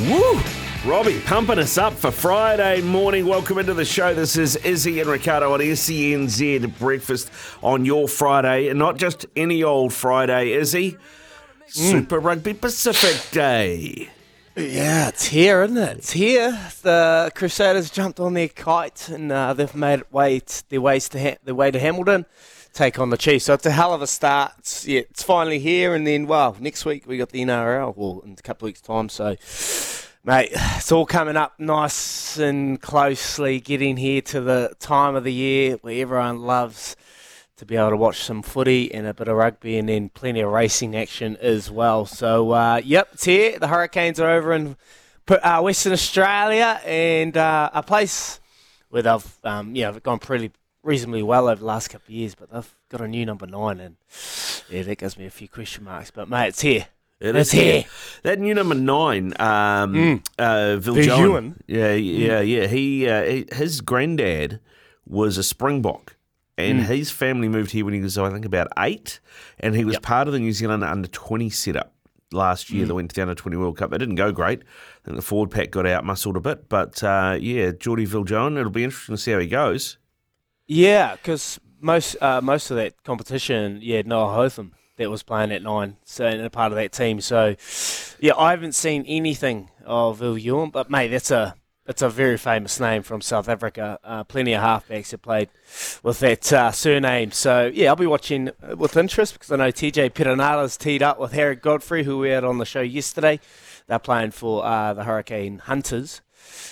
Woo! Robbie pumping us up for Friday morning. Welcome into the show. This is Izzy and Ricardo on SENZ Breakfast on your Friday. And not just any old Friday, Izzy. Super Rugby Pacific Day. Yeah, it's here, isn't it? It's here. The Crusaders jumped on their kite and uh, they've made it way t- their ways to ha- their way to Hamilton, take on the Chiefs. So it's a hell of a start. It's, yeah, it's finally here, and then well, next week we got the NRL. Well, in a couple of weeks' time. So, mate, it's all coming up nice and closely, getting here to the time of the year where everyone loves to be able to watch some footy and a bit of rugby and then plenty of racing action as well. So, uh, yep, it's here. The Hurricanes are over in uh, Western Australia and uh, a place where they've um, you know, gone pretty reasonably well over the last couple of years, but they've got a new number nine and yeah, that gives me a few question marks. But, mate, it's here. It It's is here. That new number nine, um, Mm. uh, Viljoen. Yeah, yeah, yeah. He, uh, he, his granddad was a Springbok, and Mm. his family moved here when he was, I think, about eight, and he was Yep. part of the New Zealand under twenty setup last Mm. year. That went to the under twenty World Cup. It didn't go great. I think the forward pack got out muscled a bit, but uh, yeah, Geordie Viljoen. It'll be interesting to see how he goes. Yeah, because most uh, most of that competition, yeah, Noah Hotham that was playing at nine, so and a part of that team. So, yeah, I haven't seen anything of Viljoen, but mate, that's a it's a very famous name from South Africa. Uh, plenty of halfbacks have played with that uh, surname. So yeah, I'll be watching with interest because I know TJ Perenara's teed up with Harry Godfrey, who we had on the show yesterday. They're playing for uh, the Hurricane Hunters.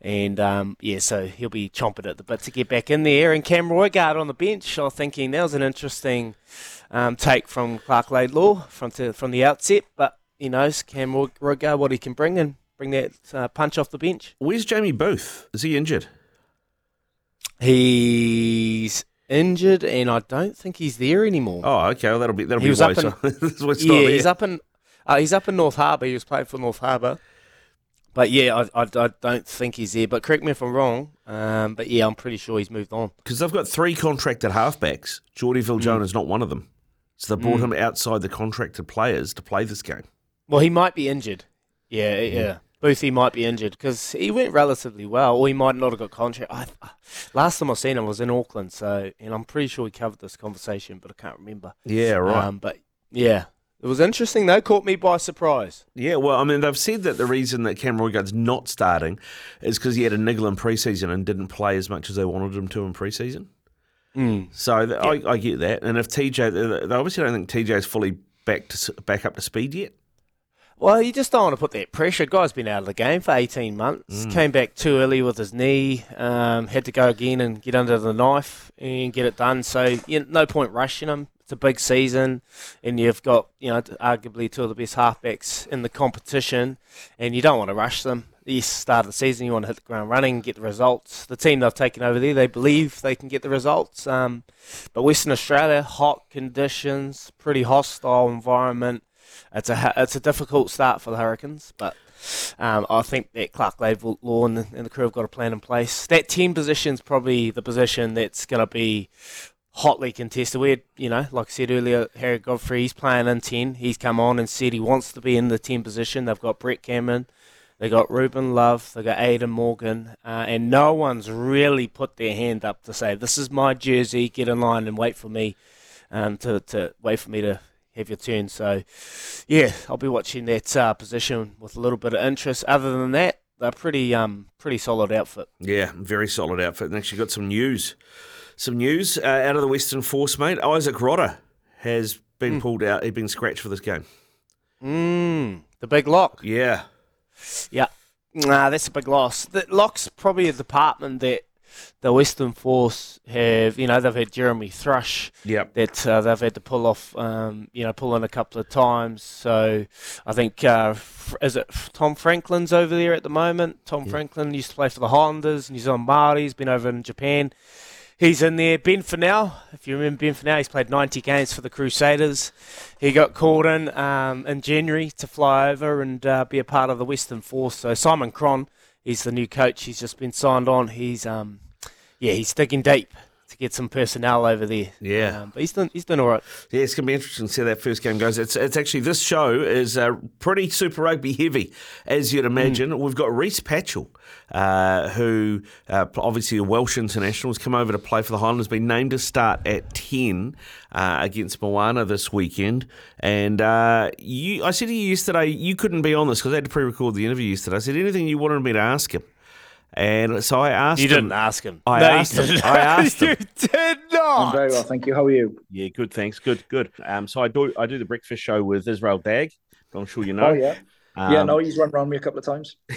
And um, yeah, so he'll be chomping at the bit to get back in there. And Cam Roigard on the bench, I'm thinking that was an interesting um, take from Clark Laidlaw from to, from the outset. But you know, Cam Roy- Roigard what he can bring and bring that uh, punch off the bench. Where's Jamie Booth? Is he injured? He's injured, and I don't think he's there anymore. Oh, okay. Well, that'll be that'll He be was why. up in- yeah, he's up in uh, he's up in North Harbour. He was playing for North Harbour. But yeah, I, I, I don't think he's there. But correct me if I'm wrong. Um, but yeah, I'm pretty sure he's moved on. because they've got three contracted halfbacks. Geordie Mm. Viljoen is not one of them. So they brought him outside the contracted players to play this game. Well, he might be injured. Yeah, yeah. Boothie might be injured because he went relatively well, or he might not have got contract. I, last time I seen him was in Auckland, so and I'm pretty sure we covered this conversation, but I can't remember. Yeah, right. Um, but yeah, it was interesting though. Caught me by surprise. yeah, well, I mean, they've said that the reason that Cam Roigard's not starting is because he had a niggle in preseason and didn't play as much as they wanted him to in preseason. Mm. So th- I, I get that. And if TJ, they they obviously don't think TJ's fully back to back up to speed yet. Well, you just don't want to put that pressure. Guy's been out of the game for 18 months. Came back too early with his knee. Um, had to go again and get under the knife and get it done. So, you know, no point rushing him. It's a big season, and you've got, you know, arguably two of the best halfbacks in the competition, and you don't want to rush them. The start of the season, you want to hit the ground running, get the results. The team they've taken over there, they believe they can get the results. Um, but Western Australia, hot conditions, pretty hostile environment it's a it's a difficult start for the Hurricanes, but um, I think that Clark Law and the, and the crew have got a plan in place. That team position's probably the position that's going to be hotly contested. We had, you know, like I said earlier, Harry Godfrey, he's playing in 10. He's come on and said he wants to be in the 10 position. They've got Brett Cameron, they've got Ruben Love, they've got Aidan Morgan, uh, and no one's really put their hand up to say, this is my jersey, get in line and wait for me um, to, to wait for me to have your turn. So, yeah, I'll be watching that uh, position with a little bit of interest. Other than that, they're pretty um pretty solid outfit. Yeah, very solid outfit. And actually got some news. Some news uh, out of the Western Force, mate. Izack Rodda has been pulled out. He's been scratched for this game. Mm, the big lock. Yeah. Yeah. Nah, that's a big loss. The lock's probably a department that the Western Force have, you know, they've had Jeremy Thrush Yep. that uh, they've had to pull off, um, you know, pull in a couple of times. So I think, uh, F- is it Tom Franklin's over there at the moment? Tom Franklin used to play for the Highlanders, New Zealand Maoris, been over in Japan. He's in there. Ben Funnell, if you remember Ben Funnell, he's played 90 games for the Crusaders. He got called in um, in January to fly over and uh, be a part of the Western Force. So Simon Cron, he's the new coach. He's just been signed on. He's um, yeah, he's digging deep to get some personnel over there. Yeah. um, but he's doing he's doing all right. Yeah, it's going to be interesting to see how that first game goes. It's, it's actually, this show is uh, pretty Super Rugby heavy, as you'd imagine. We've got Rhys Patchell, uh, who uh, obviously a Welsh international, has come over to play for the Highlanders, been named to start at 10 uh, against Moana this weekend. And uh, you, I said to you yesterday, you couldn't be on this because I had to pre record the interview yesterday. I said, anything you wanted me to ask him? And so I asked You didn't ask him. I no, asked you him. didn't. I asked him. you did I'm very well, thank you. How are you? Yeah, good. Thanks. Good. Good. Um, so I do. I do the breakfast show with Israel Dagg. I'm sure you know. Oh yeah, yeah. Um, No, he's run around me a couple of times.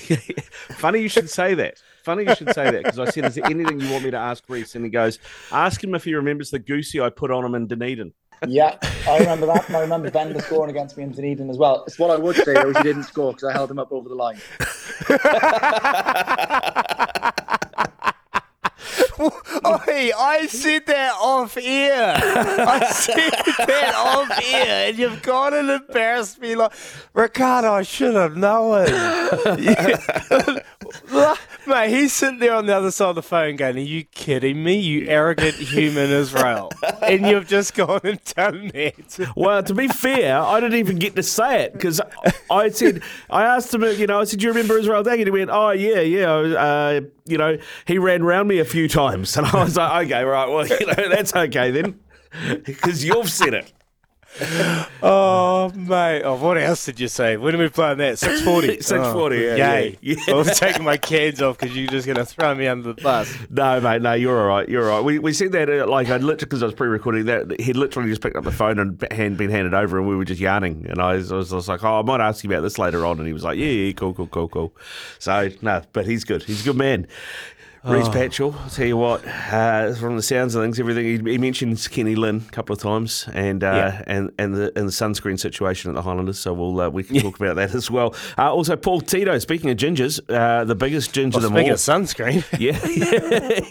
Funny you should say that. Funny you should say that because I said, "Is there anything you want me to ask Rhys?" And he goes, "Ask him if he remembers the goosey I put on him in Dunedin." Yeah, I remember that, and I remember Bender scoring against me in Dunedin as well. It's what I would say though is he didn't score because I held him up over the line. Oi, I said that off air. I said that off air, and you've gone and embarrassed me. Like, Ricardo, I should have known. Mate, he's sitting there on the other side of the phone going, Are you kidding me, you arrogant human Israel? And you've just gone and done that. Well, to be fair, I didn't even get to say it because I said I asked him. You know, I said, "Do you remember Israel Dagg?" And he went, "Oh yeah, yeah." Uh, you know, he ran round me a few times, and I was like, "Okay, right. Well, you know, that's okay then." Because you've said it. Oh, mate. Oh, what else did you say? When are we playing that? 640. 640, yeah, Yay. yeah, yeah. I'm taking my cans off because you're just going to throw me under the bus. No, mate, no, you're all right. You're all right. We, we said that, uh, like, I'd literally, because I was pre recording that, he'd literally just picked up the phone and hand, been handed over, and we were just yarning. And I was, I was, I was like, oh, I might ask you about this later on. And he was like, yeah, yeah, cool, cool, cool, cool. So, no, but he's good. He's a good man. Rhys Patchell, I'll tell you what, uh, from the sounds of things, everything he, he mentions Kenny Lynn a couple of times, and uh, Yeah. and and the and the sunscreen situation at the Highlanders. So we'll uh, we can talk about that as well. Uh, also, Paul Tito. Speaking of gingers, uh, the biggest ginger Well, of them speaking all. of sunscreen, Yeah,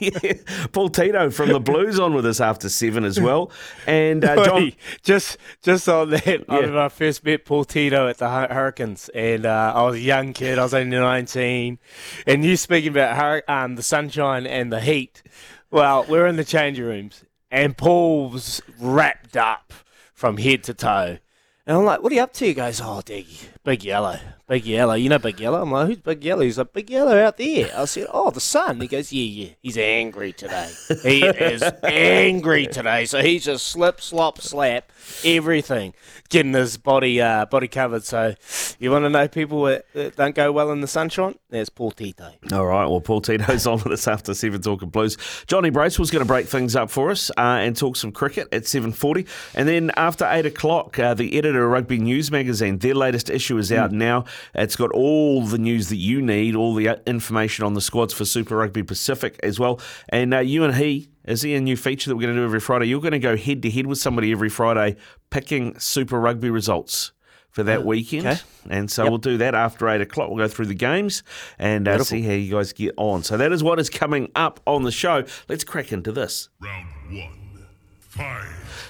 yeah. Paul Tito from the Blues on with us after seven as well, and uh, John. Just just on that, I Yeah. remember I first met Paul Tito at the Hurricanes, and uh, I was a young kid. I was only 19, and you speaking about hur- um, the sunshine and the heat. Well, we're in the changing rooms, and Paul's wrapped up from head to toe. And I'm like, what are you up to? He goes, oh, Diggy, Big Yellow. Big Yellow. You know Big Yellow? I'm like, who's Big Yellow? He's like, Big Yellow out there. I said, oh, the sun. He goes, yeah, yeah. He's angry today. He is angry today. So he's just slip, slop, slap, everything. Getting his body uh, body covered. So you want to know people that, that don't go well in the sunshine? There's Paul Tito. All right, well, Paul Tito's on with us after seven talking blues. Johnny Bracewell's going to break things up for us uh, and talk some cricket at seven forty, and then after eight o'clock, uh, the editor of Rugby News magazine, their latest issue is out now. It's got all the news that you need, all the uh, information on the squads for Super Rugby Pacific as well, and uh, you and he. Is he a new feature that we're going to do every Friday? You're going to go head to head with somebody every Friday, picking Super Rugby results for that weekend. okay. And so Yep. we'll do that after eight o'clock. We'll go through the games and uh, see how you guys get on. So that is what is coming up on the show. Let's crack into this. Round one.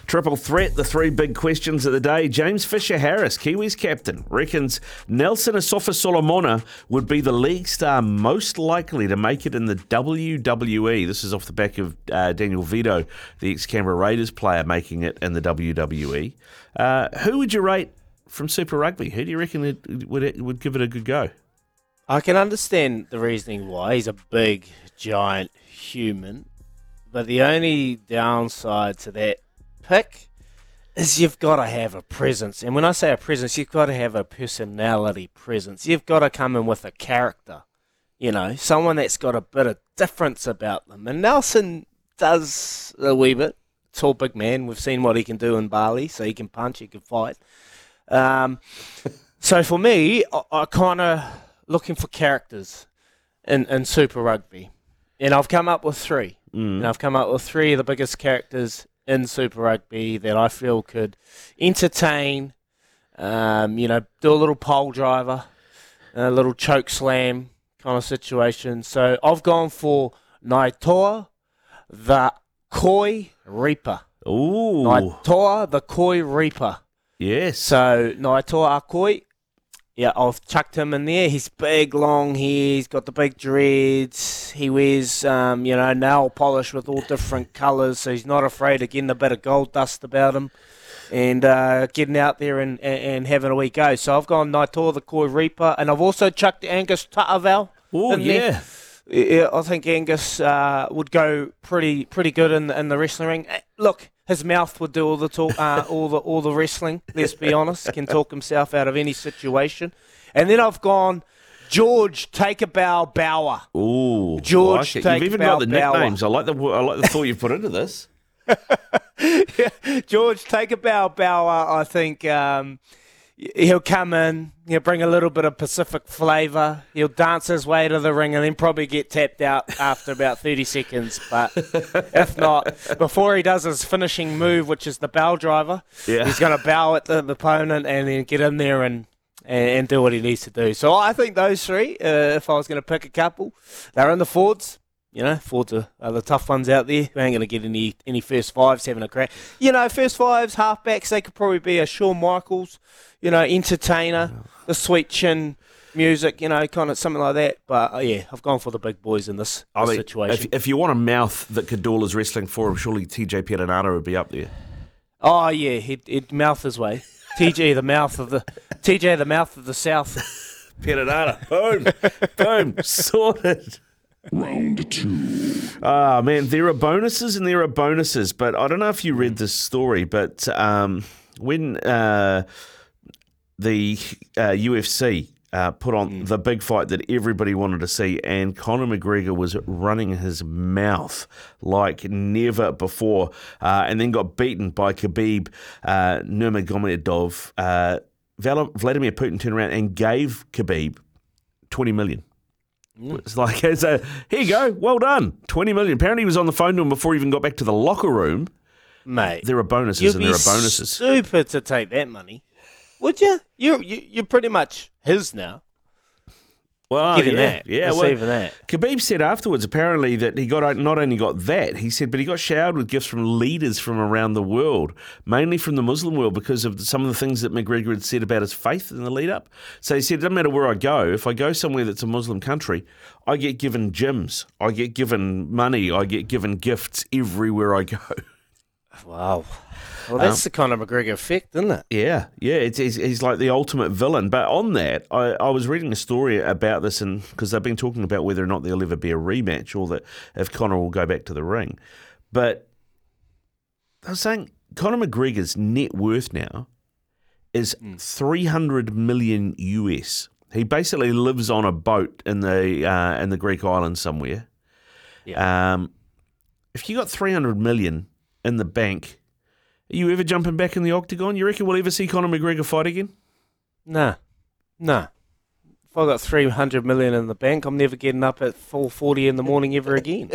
Triple threat, the three big questions of the day. James Fisher Harris, Kiwis captain, reckons Nelson Asofa Solomona would be the league star most likely to make it in the WWE. This is off the back of uh, Daniel Vidot, the ex Canberra Raiders player, making it in the WWE. Uh, who would you rate from Super Rugby? Who do you reckon it, would, it, would give it a good go? I can understand the reasoning why. He's a big, giant human. But the only downside to that pick is you've got to have a presence. And when I say a presence, you've got to have a personality presence. You've got to come in with a character. You know, someone that's got a bit of difference about them. And Nelson does a wee bit. Tall, big man. We've seen what he can do in Bali, so he can punch, he can fight. Um, so for me, I, I kind of looking for characters in, in Super Rugby. And I've come up with three. And I've come up with three of the biggest characters in Super Rugby that I feel could entertain, um, you know, do a little pole driver, a little choke slam kind of situation. So I've gone for Naitoa, the Koi Reaper. Ooh, Naitoa, the Koi Reaper. yes. So Naitoa Akoi, yeah, I've chucked him in there. He's big, long hair. He's got the big dreads. He wears, um, you know, nail polish with all different colours. So he's not afraid of getting a bit of gold dust about him and uh, getting out there and, and, and having a wee go. So I've gone Naitoa the Koi Reaper, and I've also chucked Angus Ta'avao. Oh in there. yeah. Yeah, I think Angus uh, would go pretty pretty good in the, in the wrestling ring. Eh, Look, his mouth would do all the talk, uh, all the all the wrestling. Let's be honest, can talk himself out of any situation. And then I've gone George Take a Bow Bower. Ooh, George, like take You've even got the nicknames. I like the I like the thought you've put into this. yeah, George Take a Bow Bower. I think um, he'll come in. He'll bring a little bit of Pacific flavour. He'll dance his way to the ring and then probably get tapped out after about 30 seconds. But if not, before he does his finishing move, which is the bow driver, Yeah. he's going to bow at the opponent and then get in there and, and, and do what he needs to do. So I think those three, uh, if I was going to pick a couple, they're in the Fords. You know, are, are the tough ones out there. We ain't going to get any any first fives having a crack. You know, first fives, halfbacks, they could probably be a Shawn Michaels, you know, entertainer, the sweet chin music, you know, kind of something like that. But uh, yeah, I've gone for the big boys in this, I this mean, situation. if, if you want a mouth that could do all his wrestling for him, surely TJ Perenara would be up there. Oh yeah, he'd, he'd mouth his way. TJ, the mouth of the TJ, the mouth of the South. Perenara, boom, boom, sorted. Round two. Ah, man, there are bonuses and there are bonuses, but I don't know if you read this story, but um, when uh, the uh, UFC uh, put on the big fight that everybody wanted to see, and Conor McGregor was running his mouth like never before, uh, and then got beaten by Khabib uh, Nurmagomedov. Uh, Vladimir Putin turned around and gave Khabib 20 million. It's like, it's a, here you go, well done, 20 million. Apparently, he was on the phone to him before he even got back to the locker room. Mate. There are bonuses You'd and be there are bonuses. Super to take that money. Would you? You you you're pretty much his now. Well, Even Oh, yeah, that. yeah. Well, even that. Khabib said afterwards, apparently, that he got not only got that, he said, but he got showered with gifts from leaders from around the world, mainly from the Muslim world, because of some of the things that McGregor had said about his faith in the lead up. So he said, it doesn't matter where I go, if I go somewhere that's a Muslim country, I get given gyms, I get given money, I get given gifts everywhere I go. Wow. Well, that's the kind of McGregor effect, isn't it? Yeah, yeah, it's, he's, he's like the ultimate villain. But on that, I, I was reading a story about this, and because they've been talking about whether or not there'll ever be a rematch, or that if Conor will go back to the ring. But I was saying Conor McGregor's net worth now is three hundred million US. He basically lives on a boat in the uh, in the Greek islands somewhere. Um, if you got three hundred million in the bank, are you ever jumping back in the octagon? You reckon we'll ever see Conor McGregor fight again? Nah. Nah. If I got 300 million in the bank, I'm never getting up at 4.40 in the morning ever again.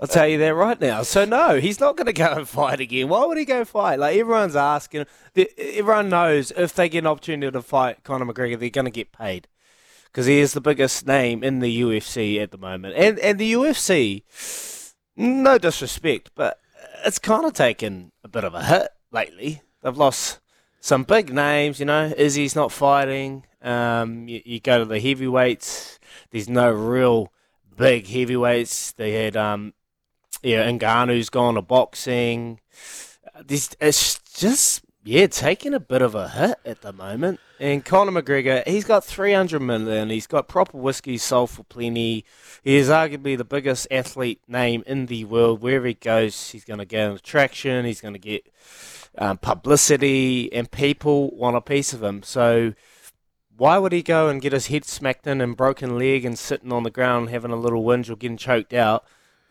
I'll tell you that right now. So, no, he's not going to go and fight again. Why would he go fight? Like, everyone's asking. Everyone knows if they get an opportunity to fight Conor McGregor, they're going to get paid. Because he is the biggest name in the UFC at the moment. And, and the UFC, no disrespect, but it's kind of taken a bit of a hit lately. They've lost some big names, you know. Izzy's not fighting. Um, you, you go to the heavyweights. There's no real big heavyweights. They had, um, yeah, Ngannou's gone to boxing. This it's just yeah, taking a bit of a hit at the moment. And Conor McGregor, he's got 300 million. He's got proper whiskey sold for plenty. He is arguably the biggest athlete name in the world. Wherever he goes, he's going to get an attraction. He's going to get um, publicity, and people want a piece of him. So Why would he go and get his head smacked in and broken leg and sitting on the ground having a little whinge or getting choked out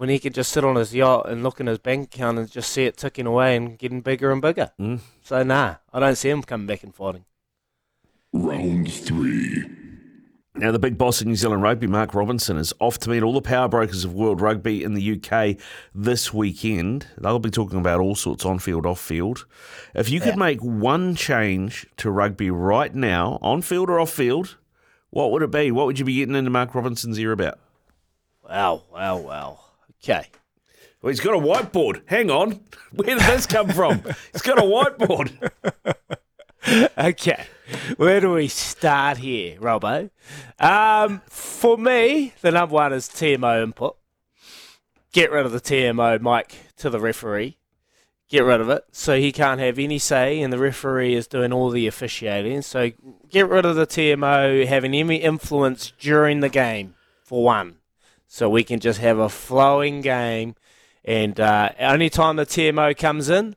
when he could just sit on his yacht and look in his bank account and just see it ticking away and getting bigger and bigger? Mm. So, nah, I don't see him coming back and fighting. Round three. Now, the big boss of New Zealand rugby, Mark Robinson, is off to meet all the power brokers of World Rugby in the UK this weekend. They'll be talking about all sorts on field, off field. If you could make one change to rugby right now, on field or off field, what would it be? What would you be getting into Mark Robinson's ear about? Wow, wow, wow. Okay. Well, he's got a whiteboard. Hang on. Where did this come from? he's got a whiteboard. Okay. Where do we start here, Robo? Um, for me, the number one is TMO input. Get rid of the TMO mic to the referee. Get rid of it so he can't have any say, and the referee is doing all the officiating. So get rid of the TMO having any influence during the game, for one. So we can just have a flowing game. And uh, only time the TMO comes in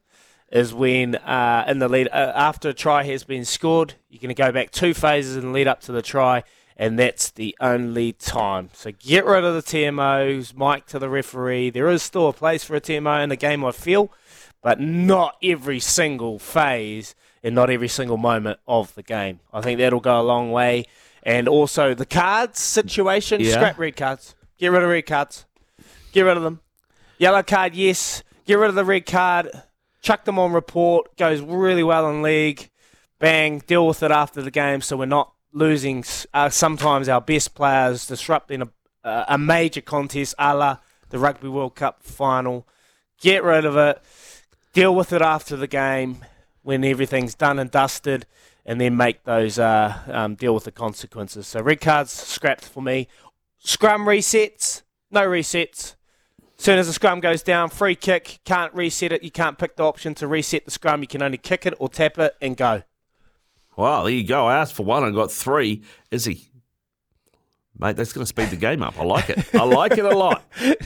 is when uh, in the lead uh, after a try has been scored, you're going to go back two phases and lead up to the try, and that's the only time. So get rid of the TMOs, mic to the referee. There is still a place for a TMO in the game, I feel, but not every single phase and not every single moment of the game. I think that'll go a long way. And also the cards situation, Yeah. scrap red cards. Get rid of red cards. Get rid of them. Yellow card, yes. Get rid of the red card. Chuck them on report. Goes really well in league. Bang. Deal with it after the game so we're not losing uh, sometimes our best players, disrupting a, uh, a major contest a la the Rugby World Cup final. Get rid of it. Deal with it after the game when everything's done and dusted. And then make those uh, um, deal with the consequences. So red cards scrapped for me. Scrum resets, no resets. As Soon as the scrum goes down, free kick, can't reset it. You can't pick the option to reset the scrum. You can only kick it or tap it and go. Well, there you go. I asked for one and got three. Is he? Mate, that's going to speed the game up. I like it. I like it a lot.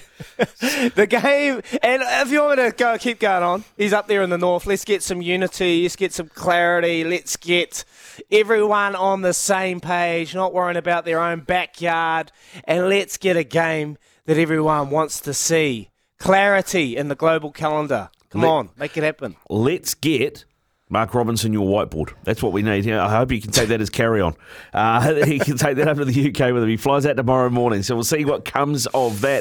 The game, and if you want me to go, keep going on. He's up there in the north. Let's get some unity. Let's get some clarity. Let's get everyone on the same page, not worrying about their own backyard, and let's get a game that everyone wants to see. Clarity in the global calendar. Come Let- on, make it happen. Let's get Mark Robinson your whiteboard. That's what we need. Yeah, I hope you can take that as carry on. Uh, he can take that up to the UK with him. He flies out tomorrow morning. So we'll see what comes of that.